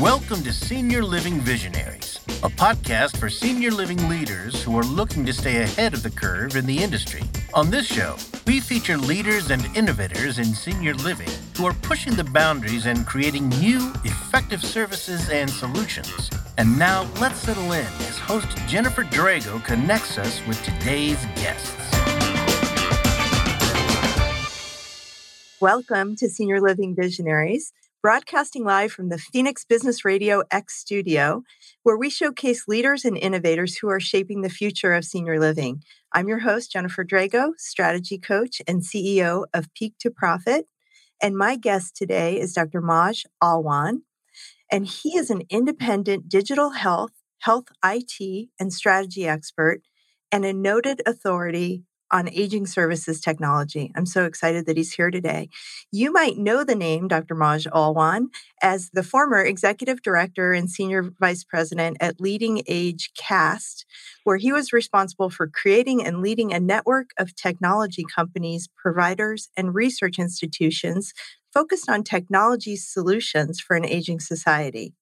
Welcome to Senior Living Visionaries, a podcast for senior living leaders who are looking to stay ahead of the curve in the industry. On this show, we feature leaders and innovators in senior living who are pushing the boundaries and creating new, effective services and solutions. And now let's settle in as host Jennifer Drago connects us with today's guests. Welcome to Senior Living Visionaries broadcasting live from the Phoenix Business Radio X studio, where we showcase leaders and innovators who are shaping the future of senior living. I'm your host, Jennifer Drago, strategy coach and CEO of Peak to Profit. And my guest today is Dr. Majd Alwan, and he is an independent digital health, health IT, and strategy expert and a noted authority on aging services technology. I'm so excited that he's here today. You might know the name Dr. Majd Alwan as the former executive director and senior vice president at LeadingAge CAST, where he was responsible for creating and leading a network of technology companies, providers, and research institutions focused on technology solutions for an aging society.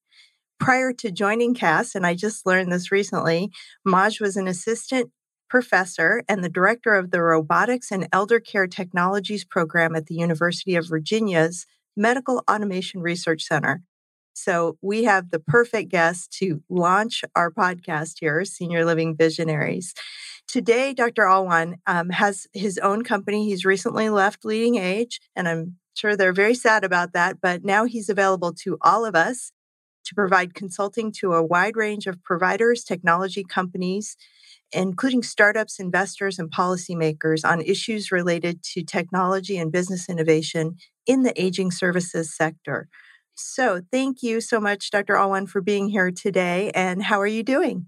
Prior to joining CAST, and I just learned this recently, Majd was an assistant professor and the director of the Robotics and Elder Care Technologies program at the University of Virginia's Medical Automation Research Center. So we have the perfect guest to launch our podcast here, Senior Living Visionaries. Today, Dr. Alwan um, has his own company. He's recently left LeadingAge, and I'm sure they're very sad about that, but now he's available to all of us to provide consulting to a wide range of providers, technology companies, including startups, investors, and policymakers on issues related to technology and business innovation in the aging services sector. So, thank you so much, Dr. Alwan, for being here today. And how are you doing?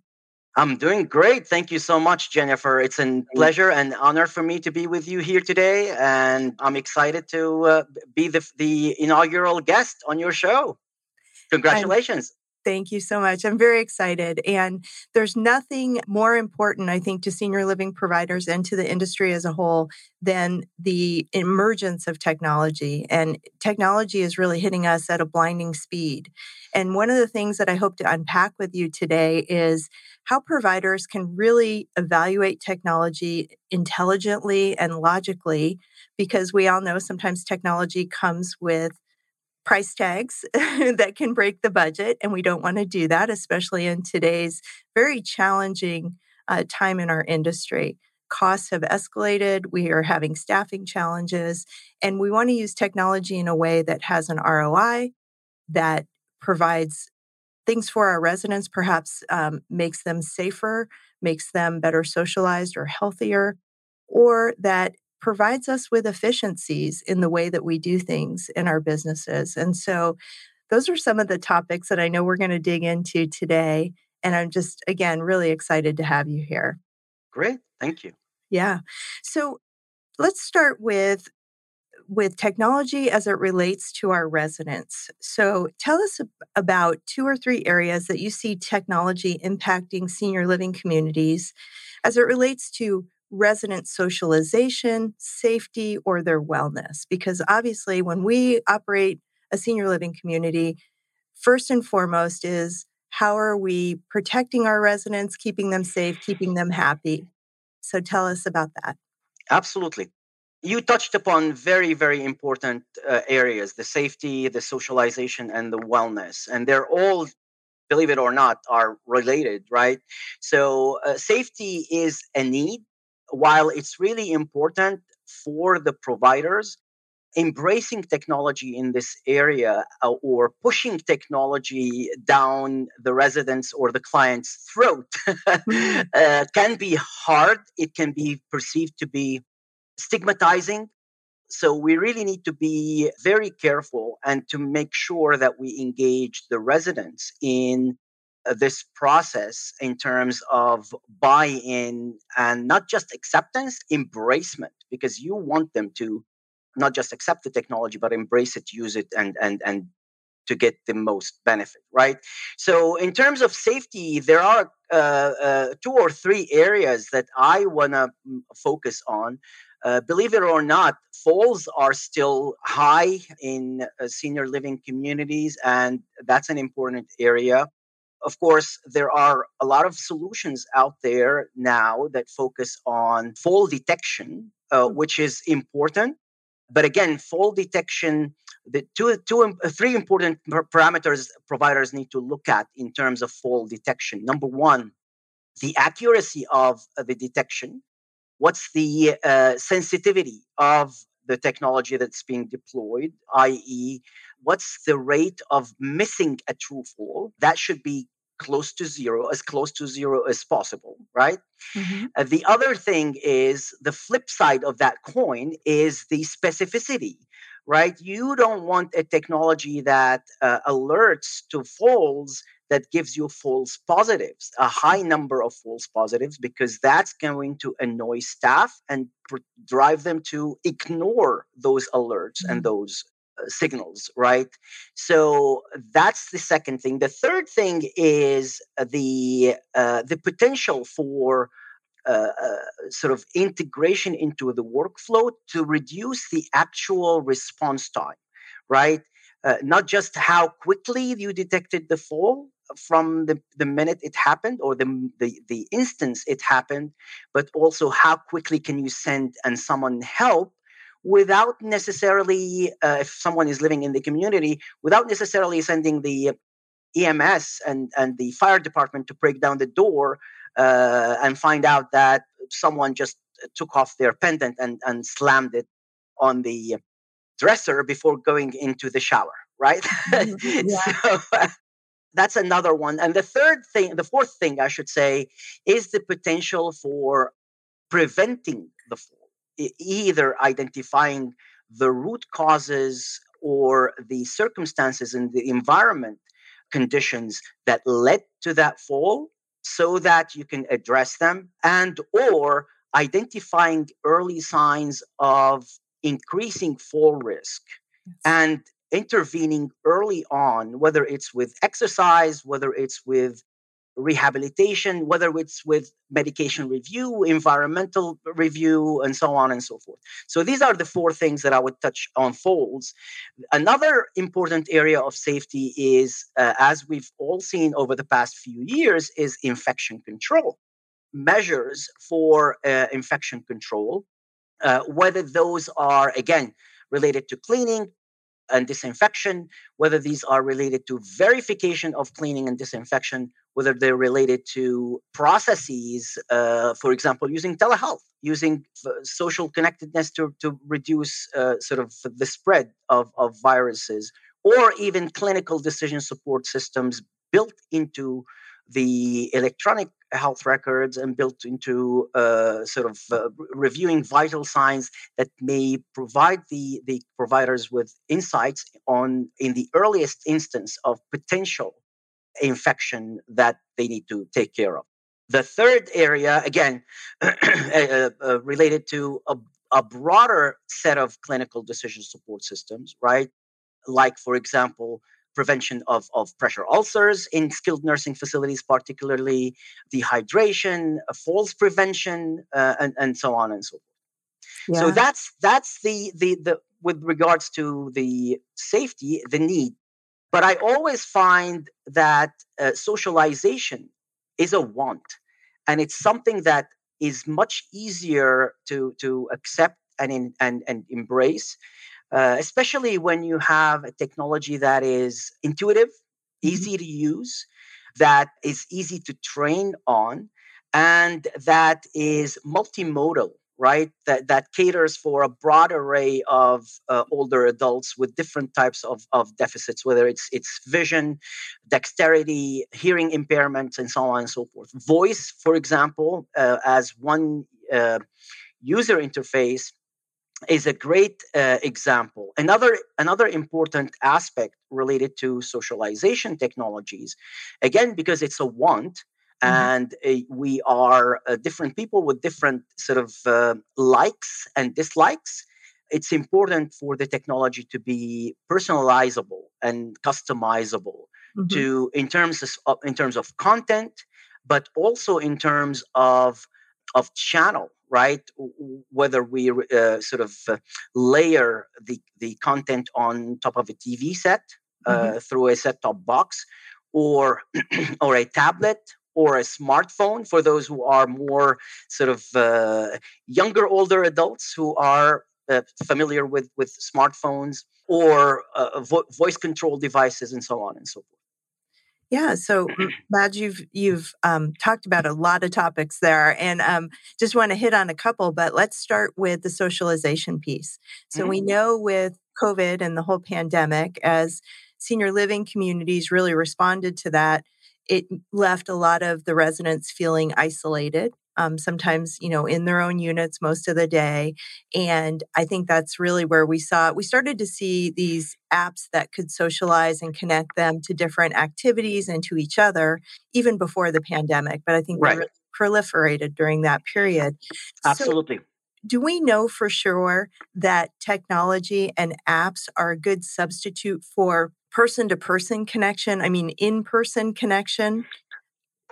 I'm doing great. Thank you so much, Jennifer. It's a pleasure and honor for me to be with you here today. And I'm excited to uh, be the, the inaugural guest on your show. Congratulations. Thank you so much. I'm very excited. And there's nothing more important, I think, to senior living providers and to the industry as a whole than the emergence of technology. And technology is really hitting us at a blinding speed. And one of the things that I hope to unpack with you today is how providers can really evaluate technology intelligently and logically, because we all know sometimes technology comes with price tags that can break the budget. And we don't want to do that, especially in today's very challenging uh, time in our industry. Costs have escalated. We are having staffing challenges. And we want to use technology in a way that has an ROI, that provides things for our residents, perhaps um, makes them safer, makes them better socialized or healthier, or that provides us with efficiencies in the way that we do things in our businesses. And so those are some of the topics that I know we're going to dig into today. And I'm just, again, really excited to have you here. Great. Thank you. Yeah. So let's start with with technology as it relates to our residents. So tell us about two or three areas that you see technology impacting senior living communities as it relates to resident socialization, safety, or their wellness. Because obviously, when we operate a senior living community, first and foremost is how are we protecting our residents, keeping them safe, keeping them happy? So tell us about that. Absolutely. You touched upon very, very important uh, areas the safety, the socialization, and the wellness. And they're all believe it or not, are related, right? So, uh, safety is a need while it's really important for the providers, embracing technology in this area uh, or pushing technology down the residents or the client's throat mm-hmm. uh, can be hard. It can be perceived to be stigmatizing. So we really need to be very careful and to make sure that we engage the residents in this process in terms of buy-in and not just acceptance embracement because you want them to not just accept the technology but embrace it use it and and and to get the most benefit right so in terms of safety there are uh, uh, two or three areas that i want to mm, focus on Uh, believe it or not, falls are still high in uh, senior living communities, and that's an important area. Of course, there are a lot of solutions out there now that focus on fall detection, uh, hmm. which is important. But again, fall detection, the two, two, three important parameters providers need to look at in terms of fall detection. Number one, the accuracy of the detection. What's the uh, sensitivity of the technology that's being deployed, i.e., what's the rate of missing a true fall? That should be close to zero, as close to zero as possible, right? Mm-hmm. Uh, the other thing is the flip side of that coin is the specificity, right? You don't want a technology that uh, alerts to falls that gives you false positives, a high number of false positives, because that's going to annoy staff and pr- drive them to ignore those alerts mm-hmm. and those signals, right? So that's the second thing. The third thing is the uh, the potential for uh, uh, sort of integration into the workflow to reduce the actual response time, right? Uh, not just how quickly you detected the fall from the, the minute it happened or the, the, the instance it happened, but also how quickly can you send and summon help without necessarily, uh, if someone is living in the community, without necessarily sending the EMS and, and the fire department to break down the door uh, and find out that someone just took off their pendant and, and slammed it on the dresser before going into the shower, right? Mm-hmm. so, that's another one. And the third thing, the fourth thing I should say, is the potential for preventing the fall either identifying the root causes or the circumstances and the environment conditions that led to that fall so that you can address them and or identifying early signs of increasing fall risk and intervening early on whether it's with exercise whether it's with rehabilitation, whether it's with medication review, environmental review, and so on and so forth. So these are the four things that I would touch on folds. Another important area of safety is, uh, as we've all seen over the past few years, is infection control. Measures for uh, infection control, uh, whether those are, again, related to cleaning, and disinfection, whether these are related to verification of cleaning and disinfection, whether they're related to processes, uh, for example, using telehealth, using social connectedness to, to reduce uh, sort of the spread of, of viruses, or even clinical decision support systems built into the electronic health records and built into uh, sort of uh, reviewing vital signs that may provide the, the providers with insights on in the earliest instance of potential infection that they need to take care of. The third area, again, uh, uh, related to a, a broader set of clinical decision support systems, right? Like, for example, prevention of, of pressure ulcers in skilled nursing facilities, particularly dehydration, uh, falls prevention, uh, and, and so on and so forth. Yeah. So that's that's the, the the with regards to the safety, the need. But I always find that uh, socialization is a want, and it's something that is much easier to to accept and in, and and embrace uh, especially when you have a technology that is intuitive, mm-hmm. easy to use, that is easy to train on, and that is multimodal right that that caters for a broad array of uh, older adults with different types of, of deficits whether it's it's vision dexterity hearing impairments and so on and so forth voice for example uh, as one uh, user interface is a great uh, example. Another another important aspect related to socialization technologies, again because it's a want, mm-hmm. and uh, we are uh, different people with different sort of uh, likes and dislikes. It's important for the technology to be personalizable and customizable mm-hmm. to in terms of in terms of content, but also in terms of of channel right? Whether we uh, sort of uh, layer the, the content on top of a TV set uh, mm-hmm. through a set top box or, or a tablet or a smartphone for those who are more sort of uh, younger, older adults who are uh, familiar with, with smartphones or uh, vo- voice control devices and so on and so forth. Yeah, so Majd, you've you've um, talked about a lot of topics there, and um, just want to hit on a couple. But let's start with the socialization piece. So mm-hmm. we know with COVID and the whole pandemic, as senior living communities really responded to that, it left a lot of the residents feeling isolated um, sometimes you know in their own units most of the day and i think that's really where we saw we started to see these apps that could socialize and connect them to different activities and to each other even before the pandemic but i think right. they really proliferated during that period. Absolutely. so, do we know for sure that technology and apps are a good substitute for person to person connection? I mean in person connection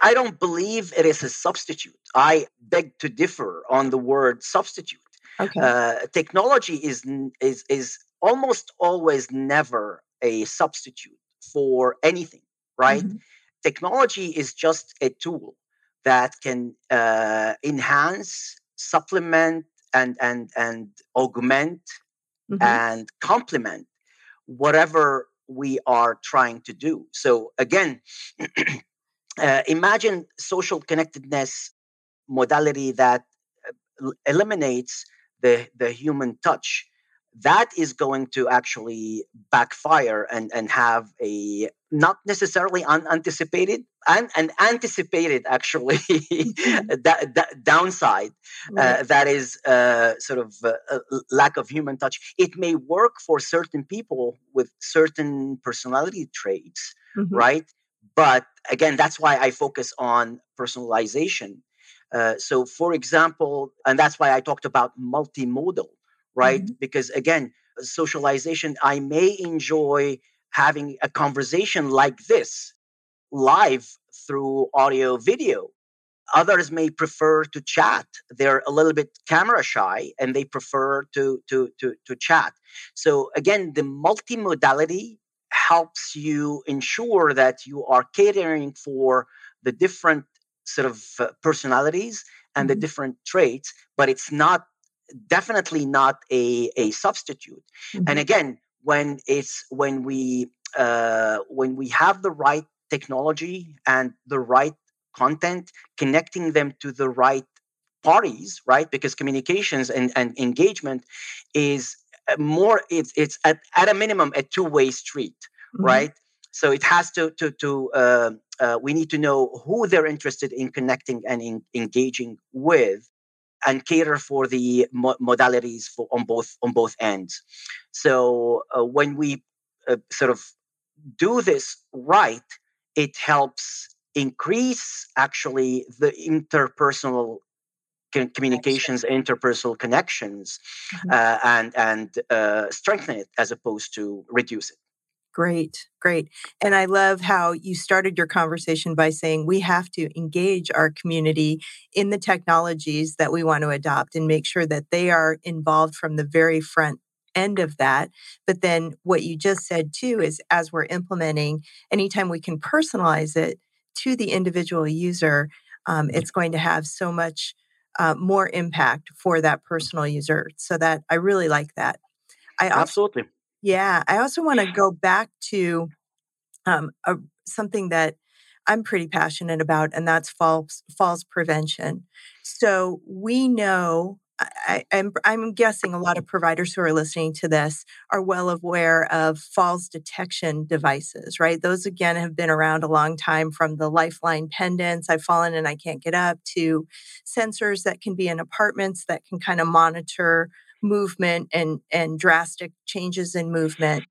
I don't believe it is a substitute. I beg to differ on the word substitute. Okay. Uh, technology is is is almost always never a substitute for anything, right? Mm-hmm. Technology is just a tool that can uh, enhance, supplement, and and and augment mm-hmm. and complement whatever we are trying to do. So again. uh, imagine social connectedness modality that uh, eliminates the the human touch that is going to actually backfire and and have a not necessarily unanticipated and an anticipated actually that, that downside uh, right. uh, that is uh, sort of uh, lack of human touch it may work for certain people with certain personality traits mm-hmm. right but again, that's why I focus on personalization. Uh, so, for example, and that's why I talked about multimodal, right? Mm-hmm. Because again, socialization, I may enjoy having a conversation like this live through audio video. Others may prefer to chat. They're a little bit camera shy and they prefer to, to, to, to chat. So, again, the multimodality helps you ensure that you are catering for the different sort of uh, personalities and mm-hmm. the different traits but it's not definitely not a, a substitute mm-hmm. and again when it's when we uh, when we have the right technology and the right content connecting them to the right parties right because communications and, and engagement is uh, more it's it's at, at a minimum a two-way street mm-hmm. right so it has to to to uh, uh, we need to know who they're interested in connecting and in, engaging with and cater for the mo- modalities for on both on both ends so uh, when we uh, sort of do this right it helps increase actually the interpersonal communications, interpersonal connections, mm-hmm. uh, and and uh, strengthen it as opposed to reduce it. Great, great. And I love how you started your conversation by saying we have to engage our community in the technologies that we want to adopt and make sure that they are involved from the very front end of that. But then what you just said too is as we're implementing, anytime we can personalize it to the individual user, um, it's going to have so much uh, more impact for that personal user. So that I really like that. I also, absolutely. Yeah, I also want to go back to um, a, something that I'm pretty passionate about, and that's falls falls prevention. So we know I, am I'm, I'm guessing a lot of providers who are listening to this are well aware of falls detection devices, right? Those again have been around a long time from the lifeline pendants, I've fallen and I can't get up, to sensors that can be in apartments that can kind of monitor movement and, and drastic changes in movement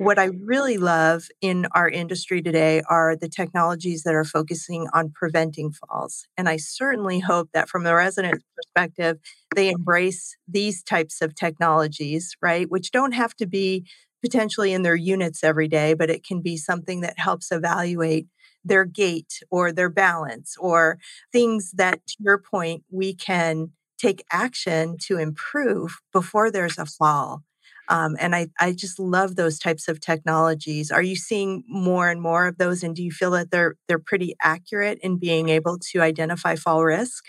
what I really love in our industry today are the technologies that are focusing on preventing falls. And I certainly hope that from the resident perspective, they embrace these types of technologies, right? Which don't have to be potentially in their units every day, but it can be something that helps evaluate their gait or their balance or things that, to your point, we can take action to improve before there's a fall. Um, and I, I just love those types of technologies. Are you seeing more and more of those? And do you feel that they're they're pretty accurate in being able to identify fall risk?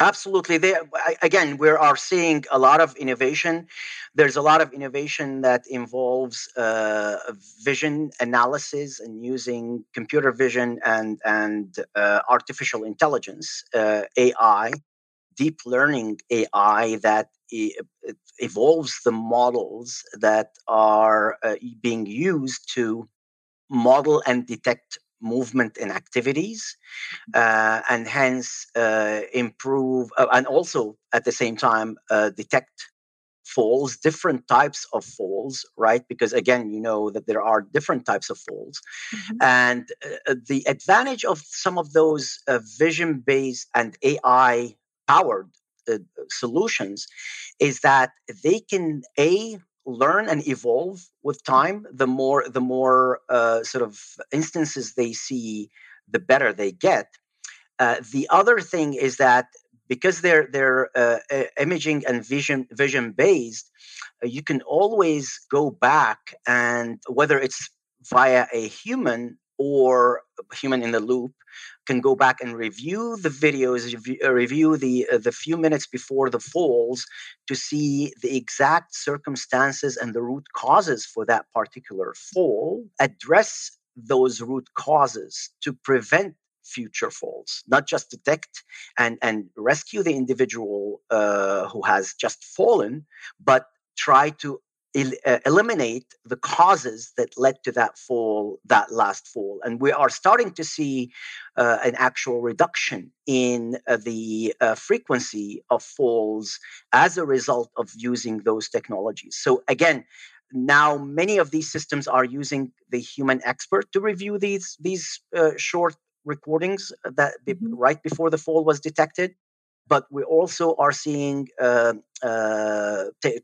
Absolutely. They, again, we are seeing a lot of innovation. There's a lot of innovation that involves uh, vision analysis and using computer vision and and uh, artificial intelligence, uh, AI, deep learning AI that evolves the models that are uh, being used to model and detect movement and activities uh, and hence uh, improve uh, and also at the same time uh, detect falls different types of falls right? Because again you know that there are different types of falls. Mm-hmm. and uh, the advantage of some of those uh, vision based and ai powered solutions is that they can a learn and evolve with time. The more the more uh, sort of instances they see the better they get. Uh, the other thing is that because they're they're uh, imaging and vision vision based uh, you can always go back and whether it's via a human or human in the loop can go back and review the videos, review the uh, the few minutes before the falls to see the exact circumstances and the root causes for that particular fall. Address those root causes to prevent future falls, not just detect and and rescue the individual uh, who has just fallen, but try to el- uh, eliminate the causes that led to that fall, that last fall. And we are starting to see uh, an actual reduction in uh, the uh, frequency of falls as a result of using those technologies. So, again, now many of these systems are using the human expert to review these these uh, short recordings that mm-hmm. right before the fall was detected but we also are seeing uh, uh, t- uh,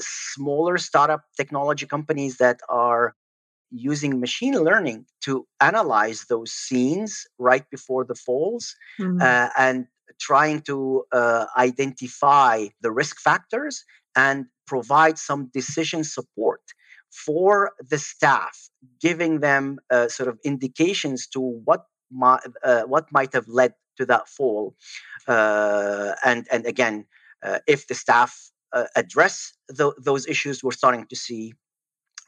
smaller startup technology companies that are using machine learning to analyze those scenes right before the falls mm-hmm. uh, and trying to uh, identify the risk factors and provide some decision support for the staff, giving them uh, sort of indications to what might, uh, what might have led to that fall, uh, and and again, if the staff uh, address the, those issues, we're starting to see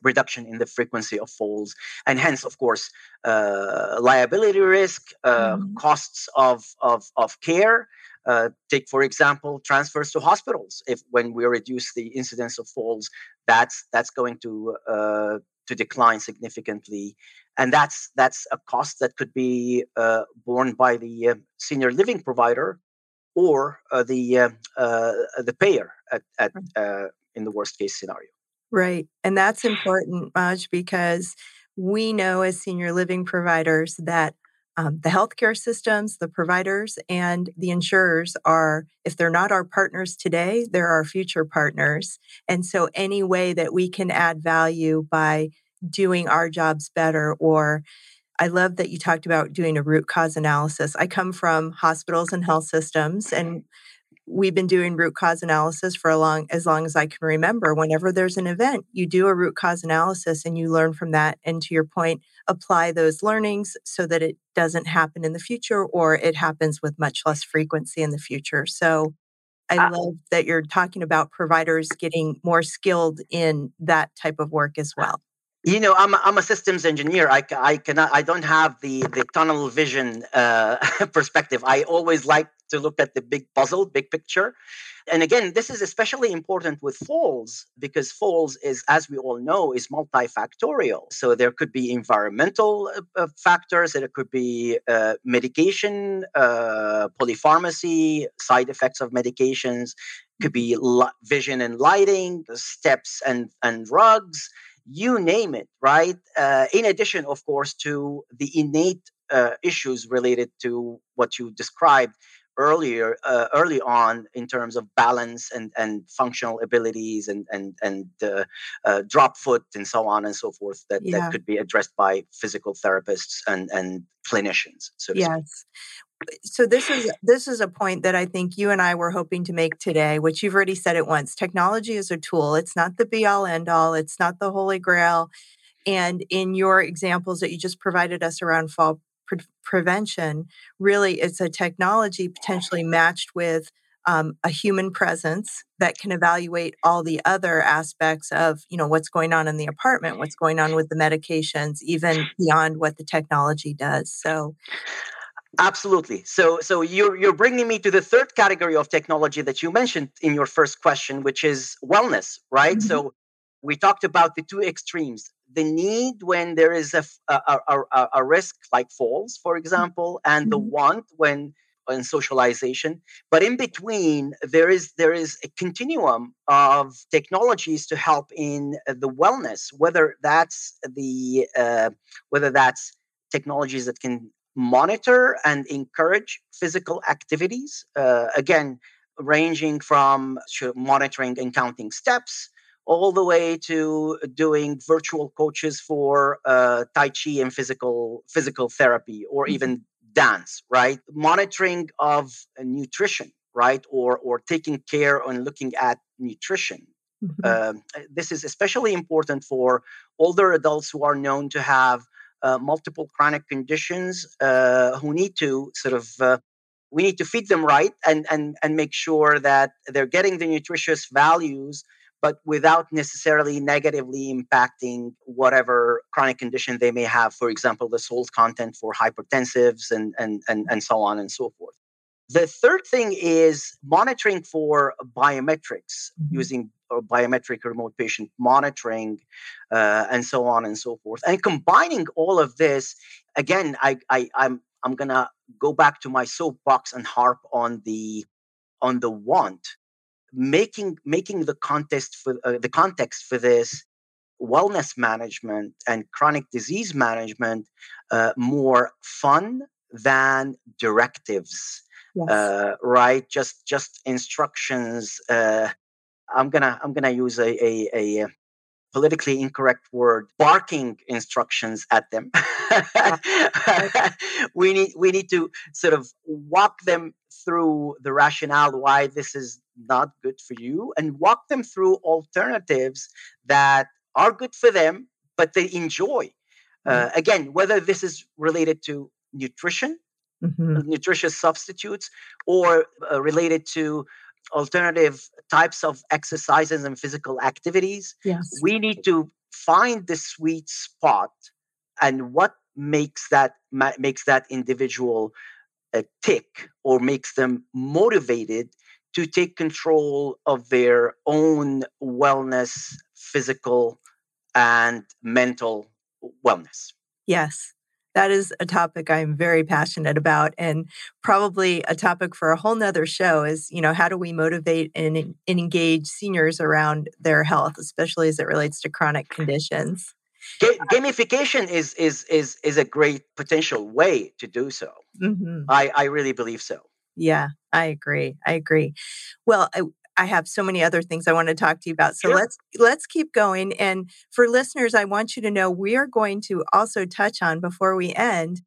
reduction in the frequency of falls and hence of course uh, liability risk uh, mm-hmm. costs of, of, of care. Uh, take for example transfers to hospitals. If when we reduce the incidence of falls that's that's going to uh, to decline significantly. And that's that's a cost that could be uh, borne by the uh, senior living provider or uh, the uh, uh, the payer at, at uh, in the worst case scenario. Right, and that's important, Majd, because we know as senior living providers that um, the healthcare systems, the providers, and the insurers are, if they're not our partners today, they're our future partners. And so, any way that we can add value by doing our jobs better or I love that you talked about doing a root cause analysis. I come from hospitals and health systems, and we've been doing root cause analysis for a long as long as I can remember. Whenever there's an event, you do a root cause analysis and you learn from that. And to your point, apply those learnings so that it doesn't happen in the future or it happens with much less frequency in the future. So I uh, love that you're talking about providers getting more skilled in that type of work as well you know i'm I'm a systems engineer. I, I cannot i don't have the the tunnel vision uh, perspective. I always like to look at the big puzzle big picture. And again this is especially important with falls because falls is as we all know is multifactorial. So there could be environmental uh, uh factors there could be uh, medication uh, polypharmacy side effects of medications could be vision and lighting steps and and drugs you name it, right? Uh, in addition, of course, to the innate uh, issues related to what you described earlier uh, early on in terms of balance and and functional abilities and and and uh, uh, drop foot and so on and so forth that, yeah. that could be addressed by physical therapists and and clinicians so yes so this is this is a point that I think you and I were hoping to make today, which you've already said it once. Technology is a tool. It's not the be all end all. It's not the holy grail. And in your examples that you just provided us around fall pre- prevention, really it's a technology potentially matched with um, a human presence that can evaluate all the other aspects of you know what's going on in the apartment what's going on with the medications even beyond what the technology does so. Absolutely. So so you're you're bringing me to the third category of technology that you mentioned in your first question which is wellness right? Mm-hmm. so we talked about the two extremes the need when there is a, a, a, a risk like falls, for mm-hmm. example, and the mm-hmm. want when in socialization but in between there is there is a continuum of technologies to help in the wellness whether that's the uh, whether that's technologies that can monitor and encourage physical activities uh, again ranging from monitoring and counting steps all the way to doing virtual coaches for uh, tai chi and physical physical therapy or mm-hmm. even dance right monitoring of nutrition right or or taking care and looking at nutrition mm-hmm. uh, this is especially important for older adults who are known to have uh, multiple chronic conditions uh, who need to sort of uh, we need to feed them right and and and make sure that they're getting the nutritious values but without necessarily negatively impacting whatever chronic condition they may have. For example, the salt content for hypertensives and, and, and, and so on and so forth. The third thing is monitoring for biometrics mm-hmm. using biometric remote patient monitoring uh, and so on and so forth. And combining all of this, again, I, I, I'm, I'm going to go back to my soapbox and harp on the on the want making making the context for uh, the context for this wellness management and chronic disease management uh, more fun than directives yes. uh, right just just instructions uh, i'm gonna i'm gonna use a, a, a politically incorrect word barking instructions at them we need we need to sort of walk them through the rationale why this is not good for you and walk them through alternatives that are good for them but they enjoy uh, mm-hmm. again whether this is related to nutrition mm-hmm. nutritious substitutes or uh, related to alternative types of exercises and physical activities yes. we need to find the sweet spot and what makes that ma- makes that individual a tick or makes them motivated to take control of their own wellness, physical and mental wellness. Yes, that is a topic I'm very passionate about and probably a topic for a whole nother show is, you know, how do we motivate and, and engage seniors around their health, especially as it relates to chronic conditions. Gamification is is is is a great potential way to do so. Mm-hmm. I I really believe so. Yeah, I agree. I agree. Well, I, I have so many other things I want to talk to you about. So sure. let's let's keep going. And for listeners, I want you to know we are going to also touch on before we end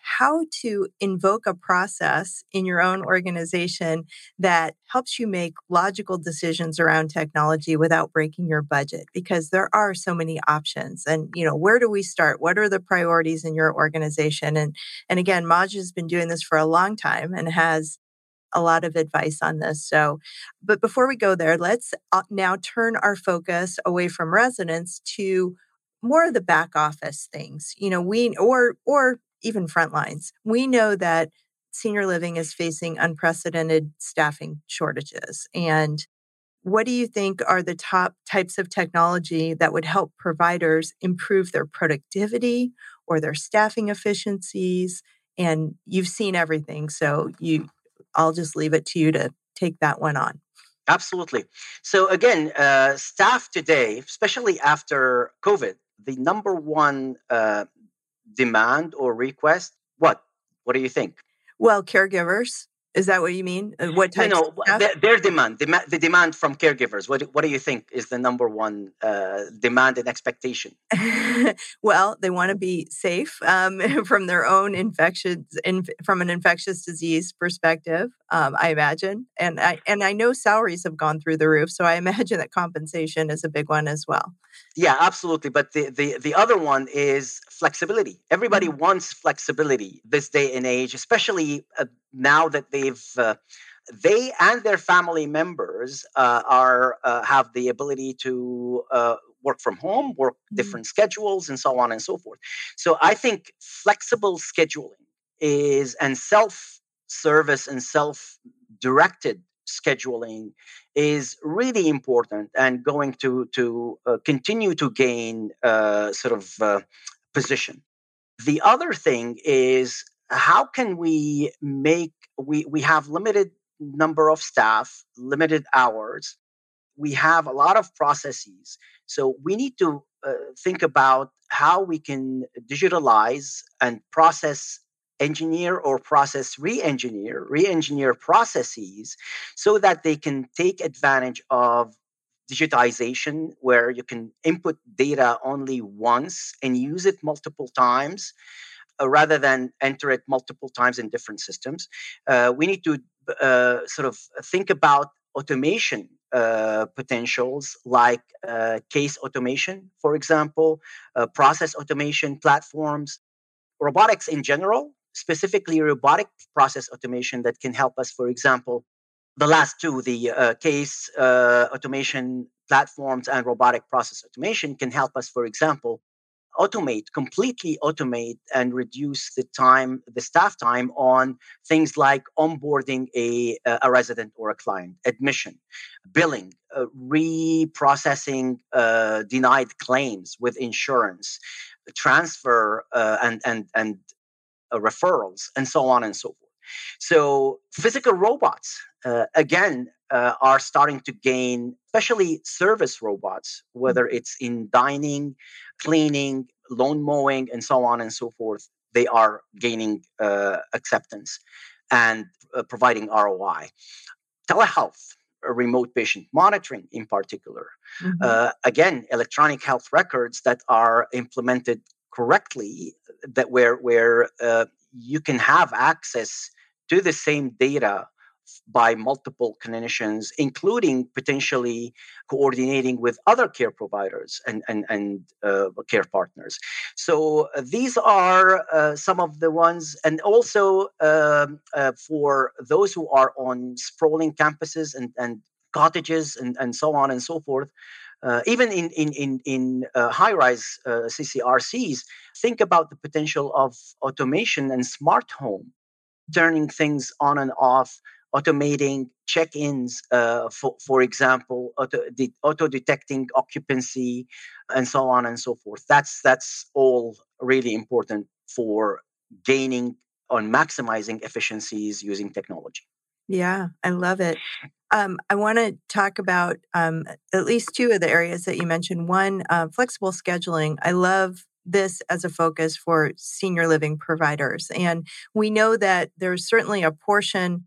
how to invoke a process in your own organization that helps you make logical decisions around technology without breaking your budget because there are so many options and you know where do we start what are the priorities in your organization and and again Majd has been doing this for a long time and has a lot of advice on this. So, but before we go there, let's uh, now turn our focus away from residents to more of the back office things. You know, we or or even front lines. We know that senior living is facing unprecedented staffing shortages. And what do you think are the top types of technology that would help providers improve their productivity or their staffing efficiencies? And you've seen everything, so you I'll just leave it to you to take that one on. Absolutely. So again, uh, staff today, especially after COVID, the number one uh, demand or request? What? What do you think? Well, caregivers Is that what you mean? Uh, what type? No, no their, their, demand, the, the demand from caregivers. What, what do you think is the number one uh, demand and expectation? well, they want to be safe um, from their own infections, in, from an infectious disease perspective. Um, I imagine, and I and I know salaries have gone through the roof, so I imagine that compensation is a big one as well. Yeah, absolutely. But the the the other one is flexibility. Everybody mm-hmm. wants flexibility this day and age, especially uh, now that they've uh, they and their family members uh, are uh, have the ability to uh, work from home, work mm-hmm. different schedules, and so on and so forth. So I think flexible scheduling is and self service and self directed scheduling is really important and going to to uh, continue to gain uh, sort of uh, position. The other thing is how can we make we we have limited number of staff, limited hours. We have a lot of processes, so we need to uh, think about how we can digitalize and process engineer or process re-engineer re-engineer processes so that they can take advantage of digitization where you can input data only once and use it multiple times uh, rather than enter it multiple times in different systems. Uh, we need to uh, sort of think about automation uh, potentials like uh, case automation for example uh, process automation platforms robotics in general specifically robotic process automation that can help us, for example, the last two, the uh, case uh, automation platforms and robotic process automation can help us, for example, automate, completely automate and reduce the time, the staff time on things like onboarding a, a resident or a client, admission, billing, uh, reprocessing uh, denied claims with insurance, transfer uh, and, and, and uh, referrals, and so on and so forth. So, physical robots, uh, again, uh, are starting to gain, especially service robots, whether mm-hmm. it's in dining, cleaning, lawn mowing, and so on and so forth. They are gaining uh, acceptance and uh, providing ROI. Telehealth, remote patient monitoring in particular. Mm-hmm. Uh, again, electronic health records that are implemented correctly that where where uh, you can have access to the same data by multiple clinicians, including potentially coordinating with other care providers and and, and uh, care partners. So uh, these are uh, some of the ones, and also um, uh, for those who are on sprawling campuses and and cottages and, and so on and so forth uh, even in in in, in uh, high-rise uh, CCRCs, think about the potential of automation and smart home, turning things on and off, automating check-ins, uh, for for example, auto, de- auto detecting occupancy, and so on and so forth. That's that's all really important for gaining on maximizing efficiencies using technology. Yeah, I love it. Um, I want to talk about um, at least two of the areas that you mentioned. One, uh, flexible scheduling. I love this as a focus for senior living providers. And we know that there's certainly a portion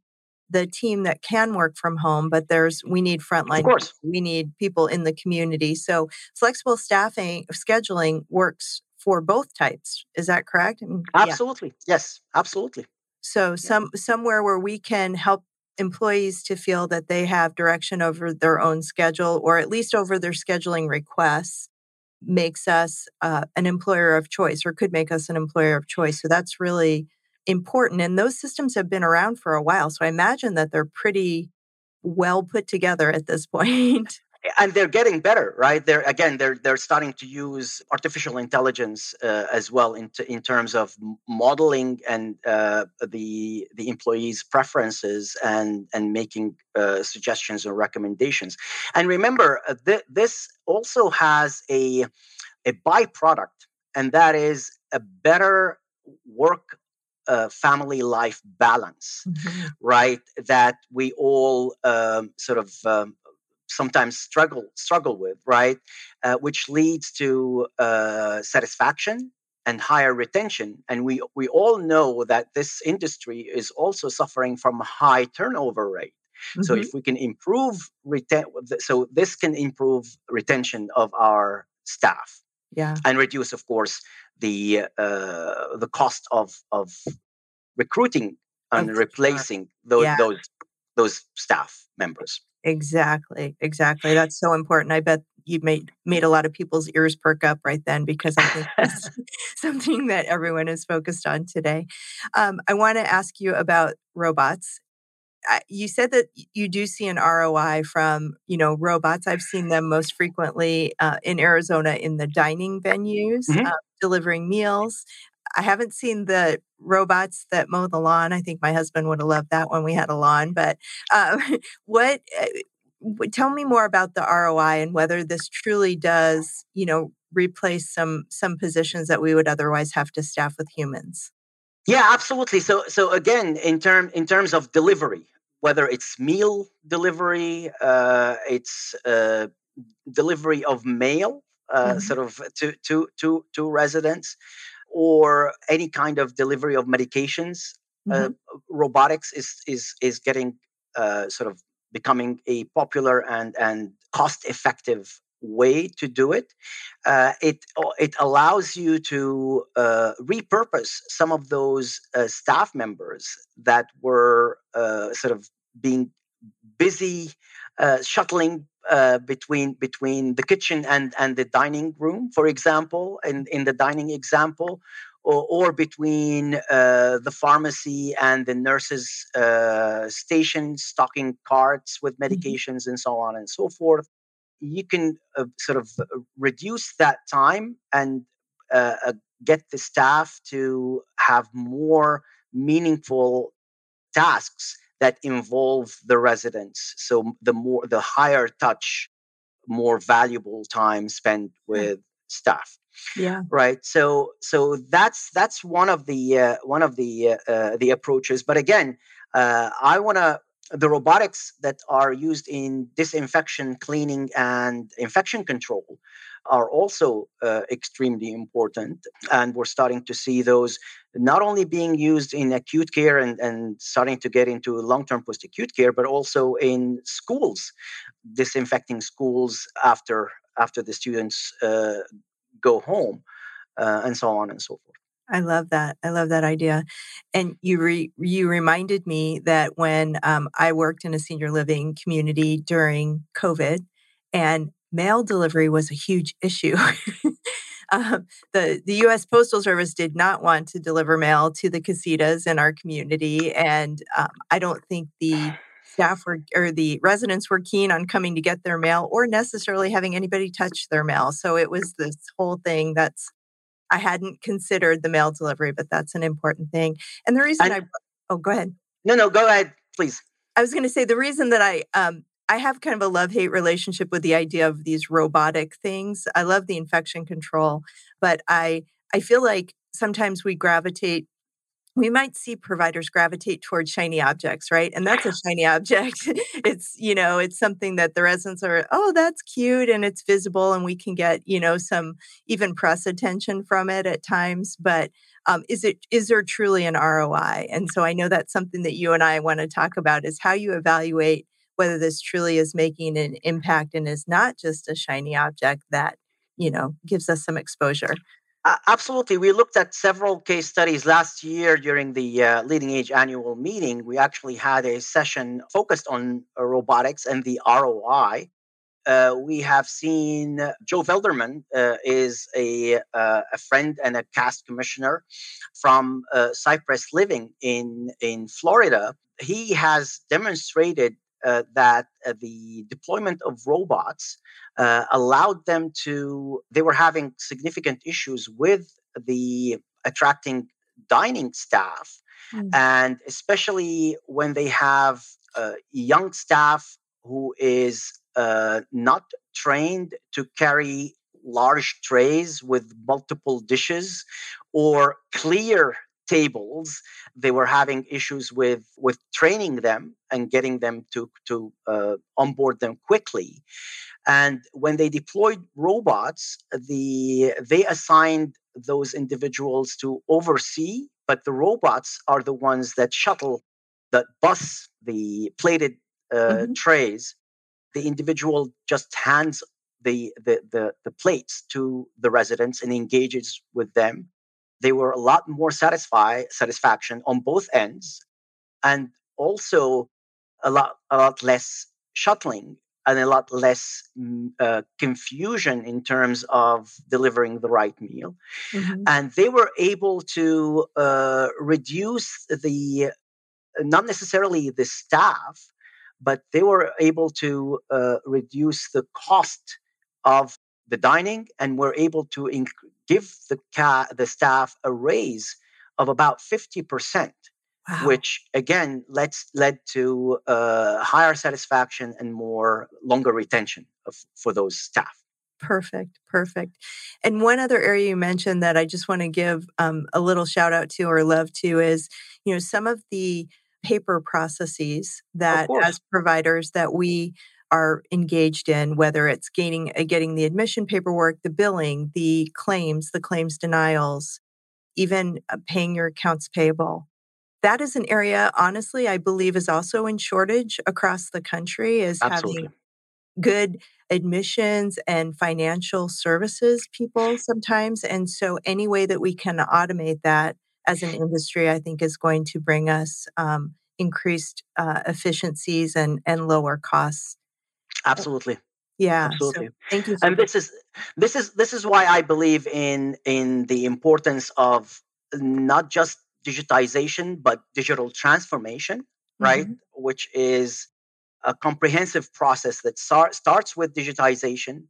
the team that can work from home but there's we need frontline of course. we need people in the community so flexible staffing scheduling works for both types is that correct I mean, absolutely yeah. yes absolutely so some somewhere where we can help employees to feel that they have direction over their own schedule or at least over their scheduling requests makes us uh, an employer of choice or could make us an employer of choice. So that's really important. And those systems have been around for a while. So I imagine that they're pretty well put together at this point and they're getting better right they're again they're they're starting to use artificial intelligence uh, as well in, t- in terms of modeling and uh, the the employees preferences and and making uh, suggestions or recommendations and remember uh, th- this also has a a byproduct and that is a better work uh, family life balance, mm-hmm. right? That we all um, sort of um, sometimes struggle struggle with, right? Uh, which leads to uh, satisfaction and higher retention. And we, we all know that this industry is also suffering from high turnover rate. Mm-hmm. So if we can improve reten- so this can improve retention of our staff. Yeah. And reduce, of course, the uh, the cost of of recruiting and replacing those yeah. those those staff members. Exactly, exactly. That's so important. I bet you made made a lot of people's ears perk up right then because I think that's something that everyone is focused on today. Um, I want to ask you about robots. you said that you do see an ROI from you know robots. I've seen them most frequently uh, in Arizona in the dining venues, mm-hmm. uh, delivering meals. I haven't seen the robots that mow the lawn. I think my husband would have loved that when we had a lawn. But uh, what? Uh, tell me more about the ROI and whether this truly does, you know, replace some some positions that we would otherwise have to staff with humans. Yeah, absolutely. So so again, in term in terms of delivery, whether it's meal delivery, uh, it's uh, delivery of mail, uh, mm-hmm. sort of to to to to residents or any kind of delivery of medications. Uh, mm-hmm. Uh, robotics is is is getting uh, sort of becoming a popular and and cost effective way to do it. Uh, it it allows you to uh, repurpose some of those uh, staff members that were uh, sort of being busy uh, shuttling uh, between between the kitchen and and the dining room, for example, in in the dining example, or, or between uh, the pharmacy and the nurses' uh, station, stocking carts with mm-hmm. medications and so on and so forth. You can uh, sort of uh, reduce that time and get the staff to have more meaningful tasks that involve the residents. So the more the higher touch, more valuable time spent with staff. Yeah. Right. So so that's that's one of the uh, one of the uh, uh the approaches. But again, uh, I want to the robotics that are used in disinfection, cleaning, and infection control are also uh, extremely important. And we're starting to see those not only being used in acute care and, and starting to get into long term post acute care, but also in schools, disinfecting schools after after the students uh, go home, uh, and so on and so forth. I love that. I love that idea. And you re, you reminded me that when um, I worked in a senior living community during COVID, and mail delivery was a huge issue. um, the the U.S. Postal Service did not want to deliver mail to the casitas in our community, and um, I don't think the staff were or the residents were keen on coming to get their mail or necessarily having anybody touch their mail. So it was this whole thing that's I hadn't considered the mail delivery, but that's an important thing. And the reason I, I oh go ahead. No, no, go ahead, please. I was going to say the reason that I um, I have kind of a love hate relationship with the idea of these robotic things. I love the infection control, but I I feel like sometimes we gravitate we might see providers gravitate towards shiny objects, right? And that's a shiny object. it's, you know, it's something that the residents are, oh, that's cute and it's visible and we can get, you know, some even press attention from it at times. But um, is it is there truly an ROI? And so I know that's something that you and I want to talk about is how you evaluate whether this truly is making an impact and is not just a shiny object that you know gives us some exposure uh, absolutely we looked at several case studies last year during the uh, LeadingAge annual meeting we actually had a session focused on uh, robotics and the roi uh, we have seen Joe Velderman uh, is a, uh, a friend and a CAST commissioner from Cypress Living in, in Florida. He has demonstrated uh, that uh, the deployment of robots uh, allowed them to, they were having significant issues with the attracting dining staff. Mm. And especially when they have uh, young staff who is uh, not trained to carry large trays with multiple dishes or clear tables they were having issues with with training them and getting them to to uh, onboard them quickly and when they deployed robots the they assigned those individuals to oversee, but the robots are the ones that shuttle, that bus the plated uh, mm-hmm. trays. The individual just hands the, the, the, the plates to the residents and engages with them. They were a lot more satisfy, satisfaction on both ends and also a lot, a lot less shuttling and a lot less mm, uh, confusion in terms of delivering the right meal. Mm-hmm. And they were able to uh, reduce the, not necessarily the staff, but they were able to uh, reduce the cost of the dining and were able to inc- give the, ca- the staff a raise of about 50% wow. which again led, led to uh, higher satisfaction and more longer retention of, for those staff. Perfect, perfect. And one other area you mentioned that I just want to give um, a little shout out to or love to is, you know, some of the paper processes that as providers that we are engaged in, whether it's gaining, uh, getting the admission paperwork, the billing, the claims, the claims denials, even uh, paying your accounts payable that is an area honestly i believe is also in shortage across the country is Absolutely. having good admissions and financial services people sometimes and so any way that we can automate that as an industry i think is going to bring us um, increased uh, efficiencies and and lower costs absolutely yeah absolutely so thank you so and this is this is this is why i believe in in the importance of not just digitization, but digital transformation, right? Mm-hmm. Which is a comprehensive process that start, starts with digitization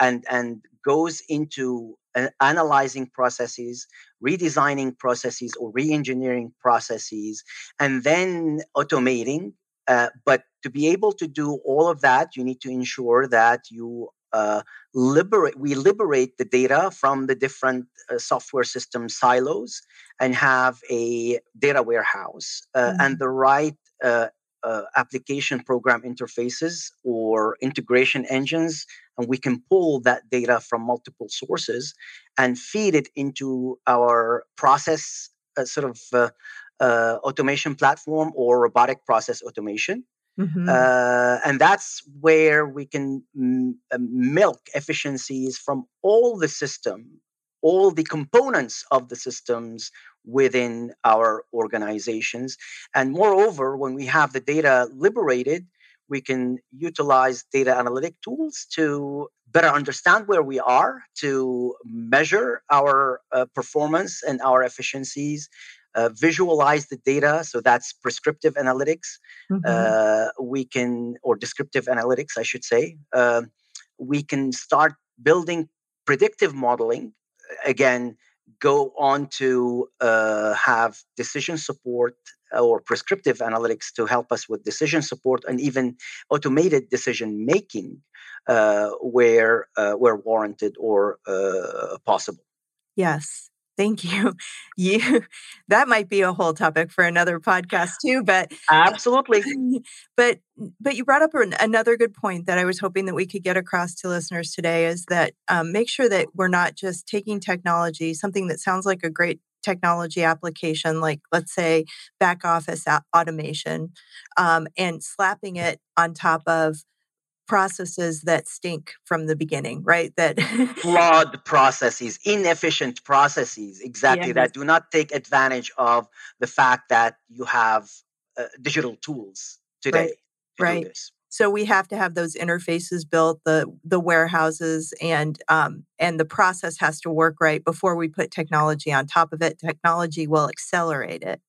and, and goes into uh, analyzing processes, redesigning processes, or re engineering processes, and then automating. Uh, but to be able to do all of that, you need to ensure that you uh, liberate we liberate the data from the different uh, software system silos and have a data warehouse uh, mm-hmm. and the right uh, uh, application program interfaces or integration engines and we can pull that data from multiple sources and feed it into our process sort of automation platform or robotic process automation Mm-hmm. Uh, and that's where we can m- uh, milk efficiencies from all the system, all the components of the systems within our organizations. And moreover, when we have the data liberated, we can utilize data analytic tools to better understand where we are, to measure our uh, performance and our efficiencies, uh, visualize the data. So that's prescriptive analytics. Mm-hmm. Uh, we can, or descriptive analytics, I should say. Uh, we can start building predictive modeling. Again, go on to uh, have decision support or prescriptive analytics to help us with decision support and even automated decision making uh, where uh, where warranted or possible. Yes, Thank you. You that might be a whole topic for another podcast too, but absolutely. But but you brought up another good point that I was hoping that we could get across to listeners today is that um, make sure that we're not just taking technology, something that sounds like a great technology application, like let's say back office automation, um, and slapping it on top of processes that stink from the beginning, right? That flawed processes, inefficient processes, exactly, yes. that do not take advantage of the fact that you have uh, digital tools today. Right. right. So we have to have those interfaces built, the the warehouses, and um, and the process has to work right before we put technology on top of it. Technology will accelerate it.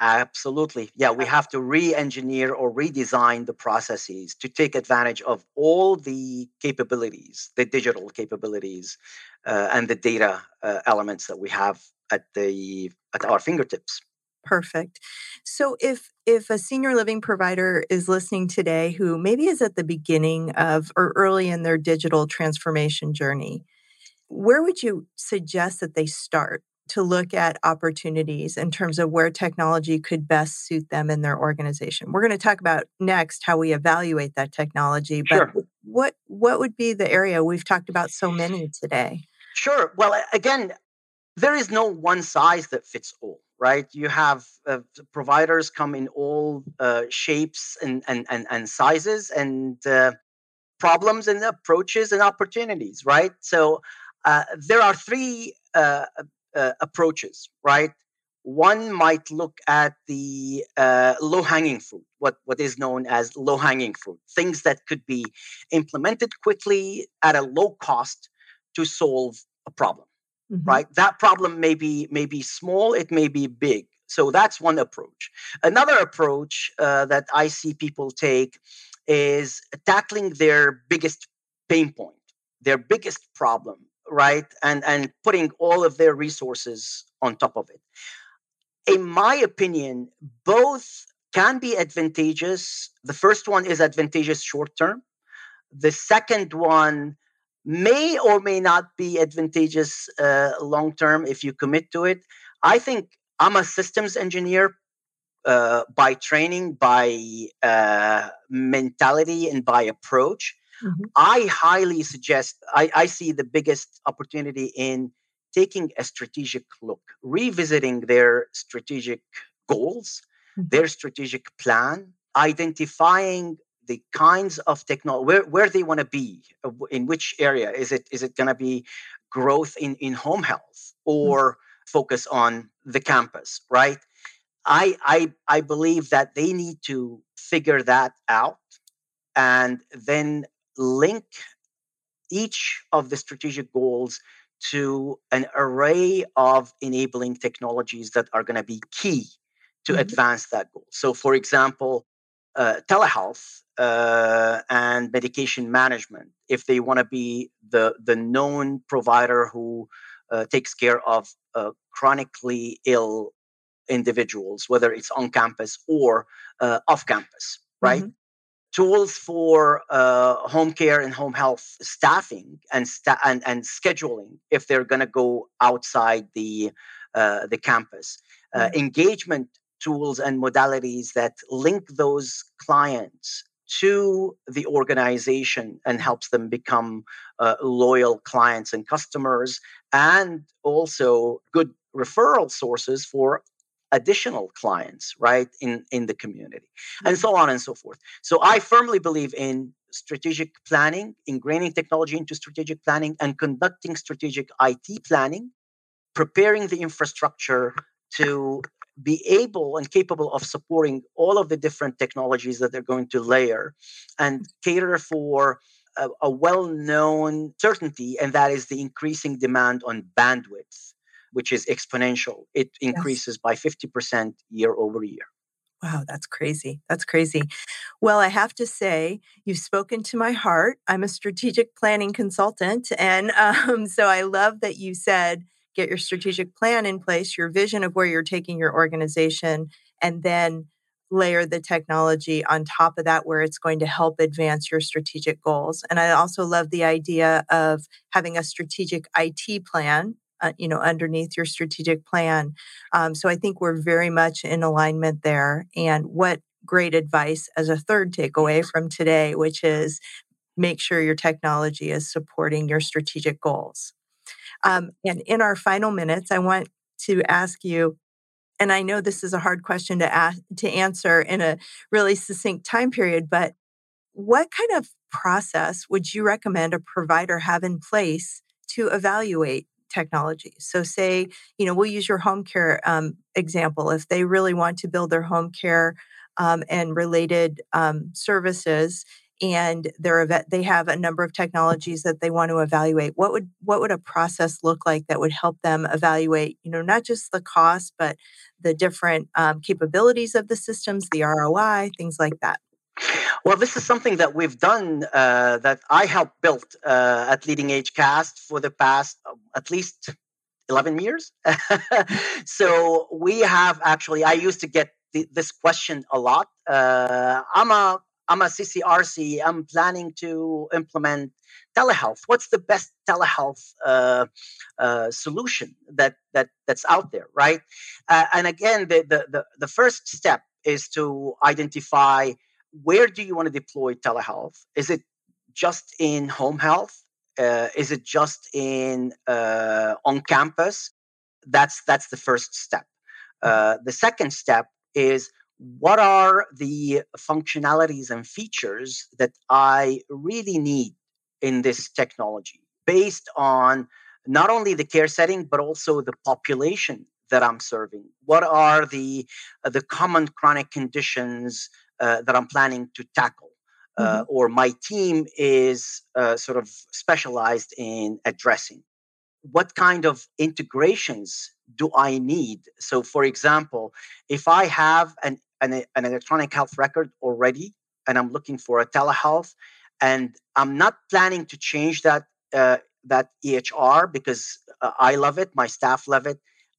Absolutely. Yeah, we have to re engineer or redesign the processes to take advantage of all the capabilities, the digital capabilities, uh, and the data uh, elements that we have at the at our fingertips. Perfect. So if if a senior living provider is listening today who maybe is at the beginning of or early in their digital transformation journey where would you suggest that they start to look at opportunities in terms of where technology could best suit them in their organization. We're going to talk about next how we evaluate that technology, but sure. what what would be the area we've talked about so many today? Sure. Well, again, there is no one size that fits all right you have uh, providers come in all uh, shapes and, and, and, and sizes and uh, problems and approaches and opportunities right so uh, there are three uh, uh, approaches right? One might look at the low hanging fruit what, what is known as low hanging fruit things that could be implemented quickly at a low cost to solve a problem mm-hmm. right? That problem may be may be small it may be big. So that's one approach. Another approach uh, that i see people take is tackling their biggest pain point their biggest problem right and and putting all of their resources on top of it in my opinion both can be advantageous the first one is advantageous short term the second one may or may not be advantageous uh, long term if you commit to it. I think I'm a systems engineer uh, by training, by uh, mentality, and by approach. Mm-hmm. I highly suggest, I, I see the biggest opportunity in taking a strategic look, revisiting their strategic goals, mm-hmm. their strategic plan, identifying the kinds of technology where, where they want to be uh, in which area is it is it going to be growth in in home health mm. or mm-hmm. focus on the campus right i i i believe that they need to figure that out and then link each of the strategic goals to an array of enabling technologies that are going to be key to mm-hmm. advance that goal so for example uh, telehealth uh, and medication management if they want to be the the known provider who uh, takes care of uh, chronically ill individuals whether it's on campus or uh, off campus right mm-hmm. Tools for uh, home care and home health staffing and sta- and, and scheduling if they're going to go outside the the campus mm-hmm. engagement tools and modalities that link those clients to the organization and helps them become uh, loyal clients and customers, and also good referral sources for additional clients right in in the community and mm-hmm. so on and so forth so i firmly believe in strategic planning ingraining technology into strategic planning and conducting strategic it planning preparing the infrastructure to be able and capable of supporting all of the different technologies that they're going to layer and cater for a, a well-known certainty and that is the increasing demand on bandwidth which is exponential it increases yes. by 50% year over year Wow, that's crazy. That's crazy. Well, I have to say, you've spoken to my heart. I'm a strategic planning consultant. And um, so I love that you said, get your strategic plan in place, your vision of where you're taking your organization, and then layer the technology on top of that where it's going to help advance your strategic goals. And I also love the idea of having a strategic IT plan. Uh, you know, underneath your strategic plan. Um, so I think we're very much in alignment there. And what great advice as a third takeaway from today, which is make sure your technology is supporting your strategic goals. Um, and in our final minutes, I want to ask you, and I know this is a hard question to ask to answer in a really succinct time period, but what kind of process would you recommend a provider have in place to evaluate technology? So, say, you know, we'll use your home care um, example. If they really want to build their home care um, and related um, services and they're they have a number of technologies that they want to evaluate what would what would a process look like that would help them evaluate you know not just the cost but the different um, capabilities of the systems the roi things like that well, this is something that we've done uh, that I helped build uh, at LeadingAge CAST for the past uh, at least 11 years. so we have actually, I used to get the, this question a lot. Uh, I'm a I'm a CCRC. I'm planning to implement telehealth. What's the best telehealth uh, uh, solution that that that's out there, right? Uh, and again, the, the the the first step is to identify where do you want to deploy telehealth. Is it just in home health? Uh, is it just in uh, on campus? that's that's the first step. Uh, the second step is what are the functionalities and features that I really need in this technology based on not only the care setting but also the population that I'm serving? What are the uh, the common chronic conditions uh, that I'm planning to tackle? Uh, mm-hmm. Or my team is uh, sort of specialized in addressing. What kind of integrations do I need? So, for example, if I have an, an, an electronic health record already and I'm looking for a telehealth, and I'm not planning to change that uh, that EHR because uh, I love it, my staff love it.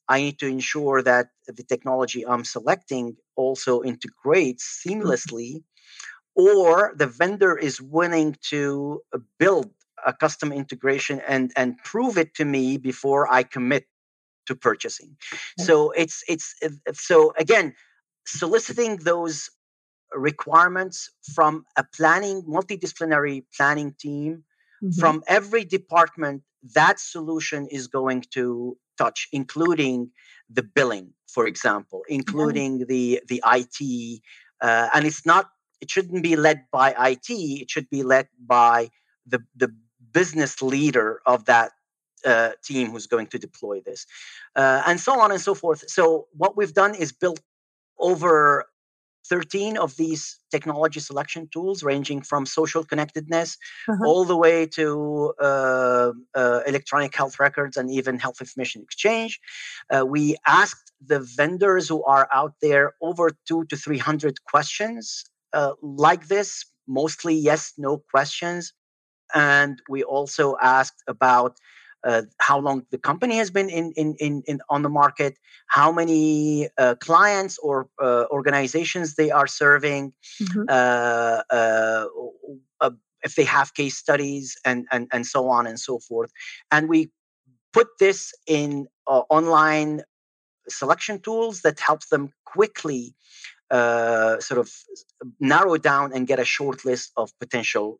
I need to ensure that the technology I'm selecting also integrates mm-hmm. seamlessly, or the vendor is willing to uh, build a custom integration and and prove it to me before I commit to purchasing. So it's it's so again soliciting those requirements from a planning multidisciplinary planning team mm-hmm. from every department that solution is going to touch including the billing for example including the the it uh, and it's not it shouldn't be led by it it should be led by the the business leader of that uh, team who's going to deploy this uh, and so on and so forth. So what we've done is built over 13 of these technology selection tools, ranging from social connectedness uh-huh. all the way to uh, uh, electronic health records and even health information exchange. Uh, we asked the vendors who are out there over two to 300 questions uh, like this, mostly yes no questions. And we also asked about uh, how long the company has been in, in, in, in on the market, how many uh, clients or uh, organizations they are serving, mm-hmm. Uh, uh, uh, if they have case studies, and, and, and so on and so forth. And we put this in online selection tools that helps them quickly sort of narrow down and get a short list of potential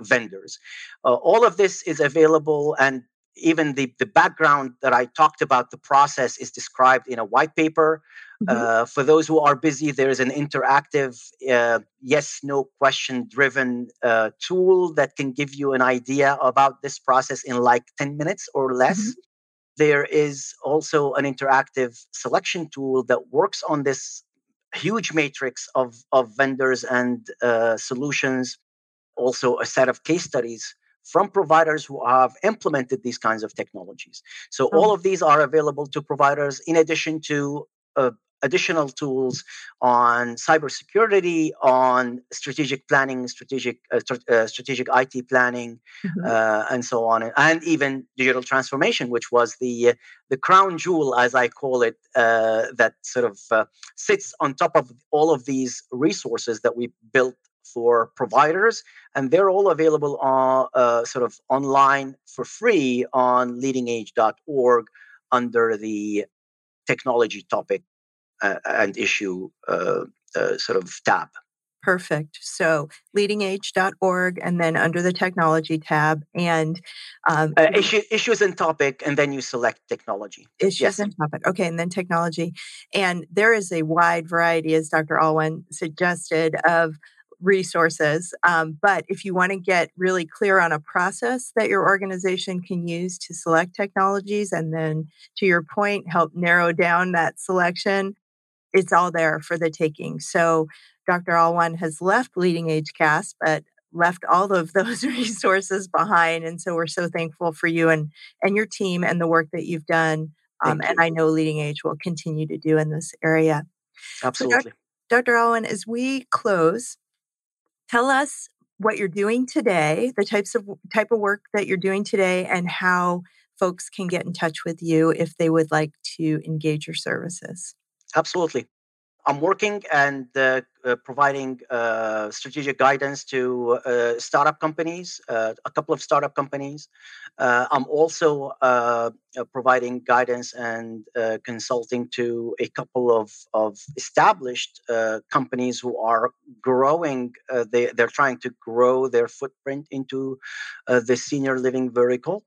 vendors. Uh, all of this is available and even the, the background that I talked about, the process is described in a white paper. Mm-hmm. Uh, for those who are busy, there is an interactive uh, yes no question driven uh, tool that can give you an idea about this process in like 10 minutes or less. Mm-hmm. There is also an interactive selection tool that works on this huge matrix of, of vendors and uh, solutions, also a set of case studies from providers who have implemented these kinds of technologies. So oh. all of these are available to providers in addition to uh, additional tools on cybersecurity, on strategic planning, strategic uh, uh, strategic IT planning, mm-hmm. uh, and so on, and even digital transformation, which was the the crown jewel, as I call it, uh, that sort of uh, sits on top of all of these resources that we built for providers, and they're all available on uh, sort of online for free on leadingage.org under the technology topic uh, and issue uh, uh sort of tab. Perfect. So leadingage.org and then under the technology tab and um, uh, issue, issues and topic, and then you select technology. Issues yes. and topic. Okay. And then technology. And there is a wide variety, as Dr. Alwan suggested, of resources. Um, but if you want to get really clear on a process that your organization can use to select technologies, and then to your point, help narrow down that selection, it's all there for the taking. So Dr. Alwan has left LeadingAge CAST, but left all of those resources behind. And so we're so thankful for you and, and your team and the work that you've done. Um, and I know LeadingAge will continue to do in this area. Absolutely. So Dr. Alwan, as we close, Tell us what you're doing today, the types of type of work that you're doing today, and how folks can get in touch with you if they would like to engage your services. Absolutely. I'm working and uh, uh, providing uh, strategic guidance to uh, startup companies, uh, a couple of startup companies. Uh, I'm also providing guidance and consulting to a couple of, of established companies who are growing. they, they're trying to grow their footprint into the senior living vertical.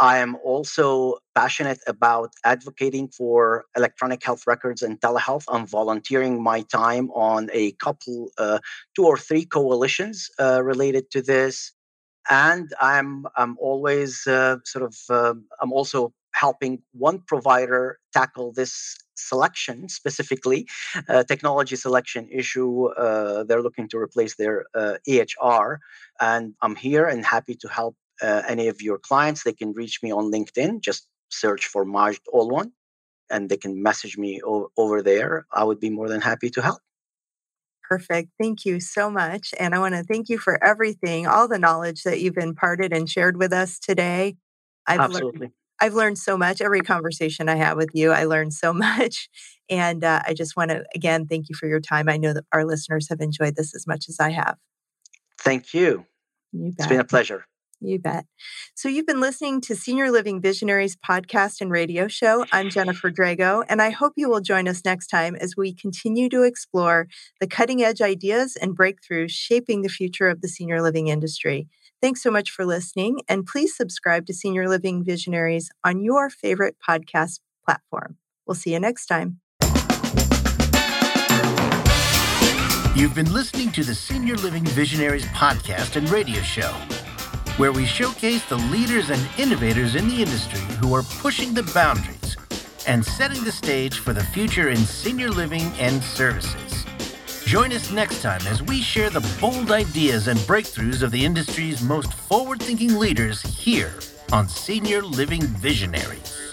I am also passionate about advocating for electronic health records and telehealth. I'm volunteering my time on a couple, uh, two or three coalitions uh, related to this. And I'm, I'm always uh, sort of, um, I'm also helping one provider tackle this selection specifically, uh, technology selection issue. Uh, they're looking to replace their uh, EHR. And I'm here and happy to help uh, any of your clients, they can reach me on LinkedIn. Just search for Majd Alwan and they can message me o- over there. I would be more than happy to help. Perfect. Thank you so much. And I want to thank you for everything, all the knowledge that you've imparted and shared with us today. I've Absolutely. Learned, I've learned so much. Every conversation I have with you, I learned so much. And uh, I just want to, again, thank you for your time. I know that our listeners have enjoyed this as much as I have. Thank you. you it's been a pleasure. You bet. So, you've been listening to Senior Living Visionaries podcast and radio show. I'm Jennifer Drago, and I hope you will join us next time as we continue to explore the cutting edge ideas and breakthroughs shaping the future of the senior living industry. Thanks so much for listening, and please subscribe to Senior Living Visionaries on your favorite podcast platform. We'll see you next time. You've been listening to the Senior Living Visionaries podcast and radio show where we showcase the leaders and innovators in the industry who are pushing the boundaries and setting the stage for the future in senior living and services. Join us next time as we share the bold ideas and breakthroughs of the industry's most forward thinking leaders here on Senior Living Visionaries.